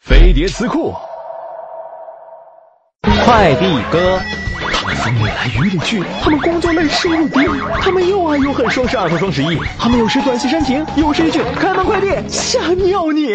飞碟词库，快递哥，他们风里来雨里去，他们工作累收入低，他们又爱又恨双十二和双十一，他们有时短信删停，有时一句开门快递，吓尿你！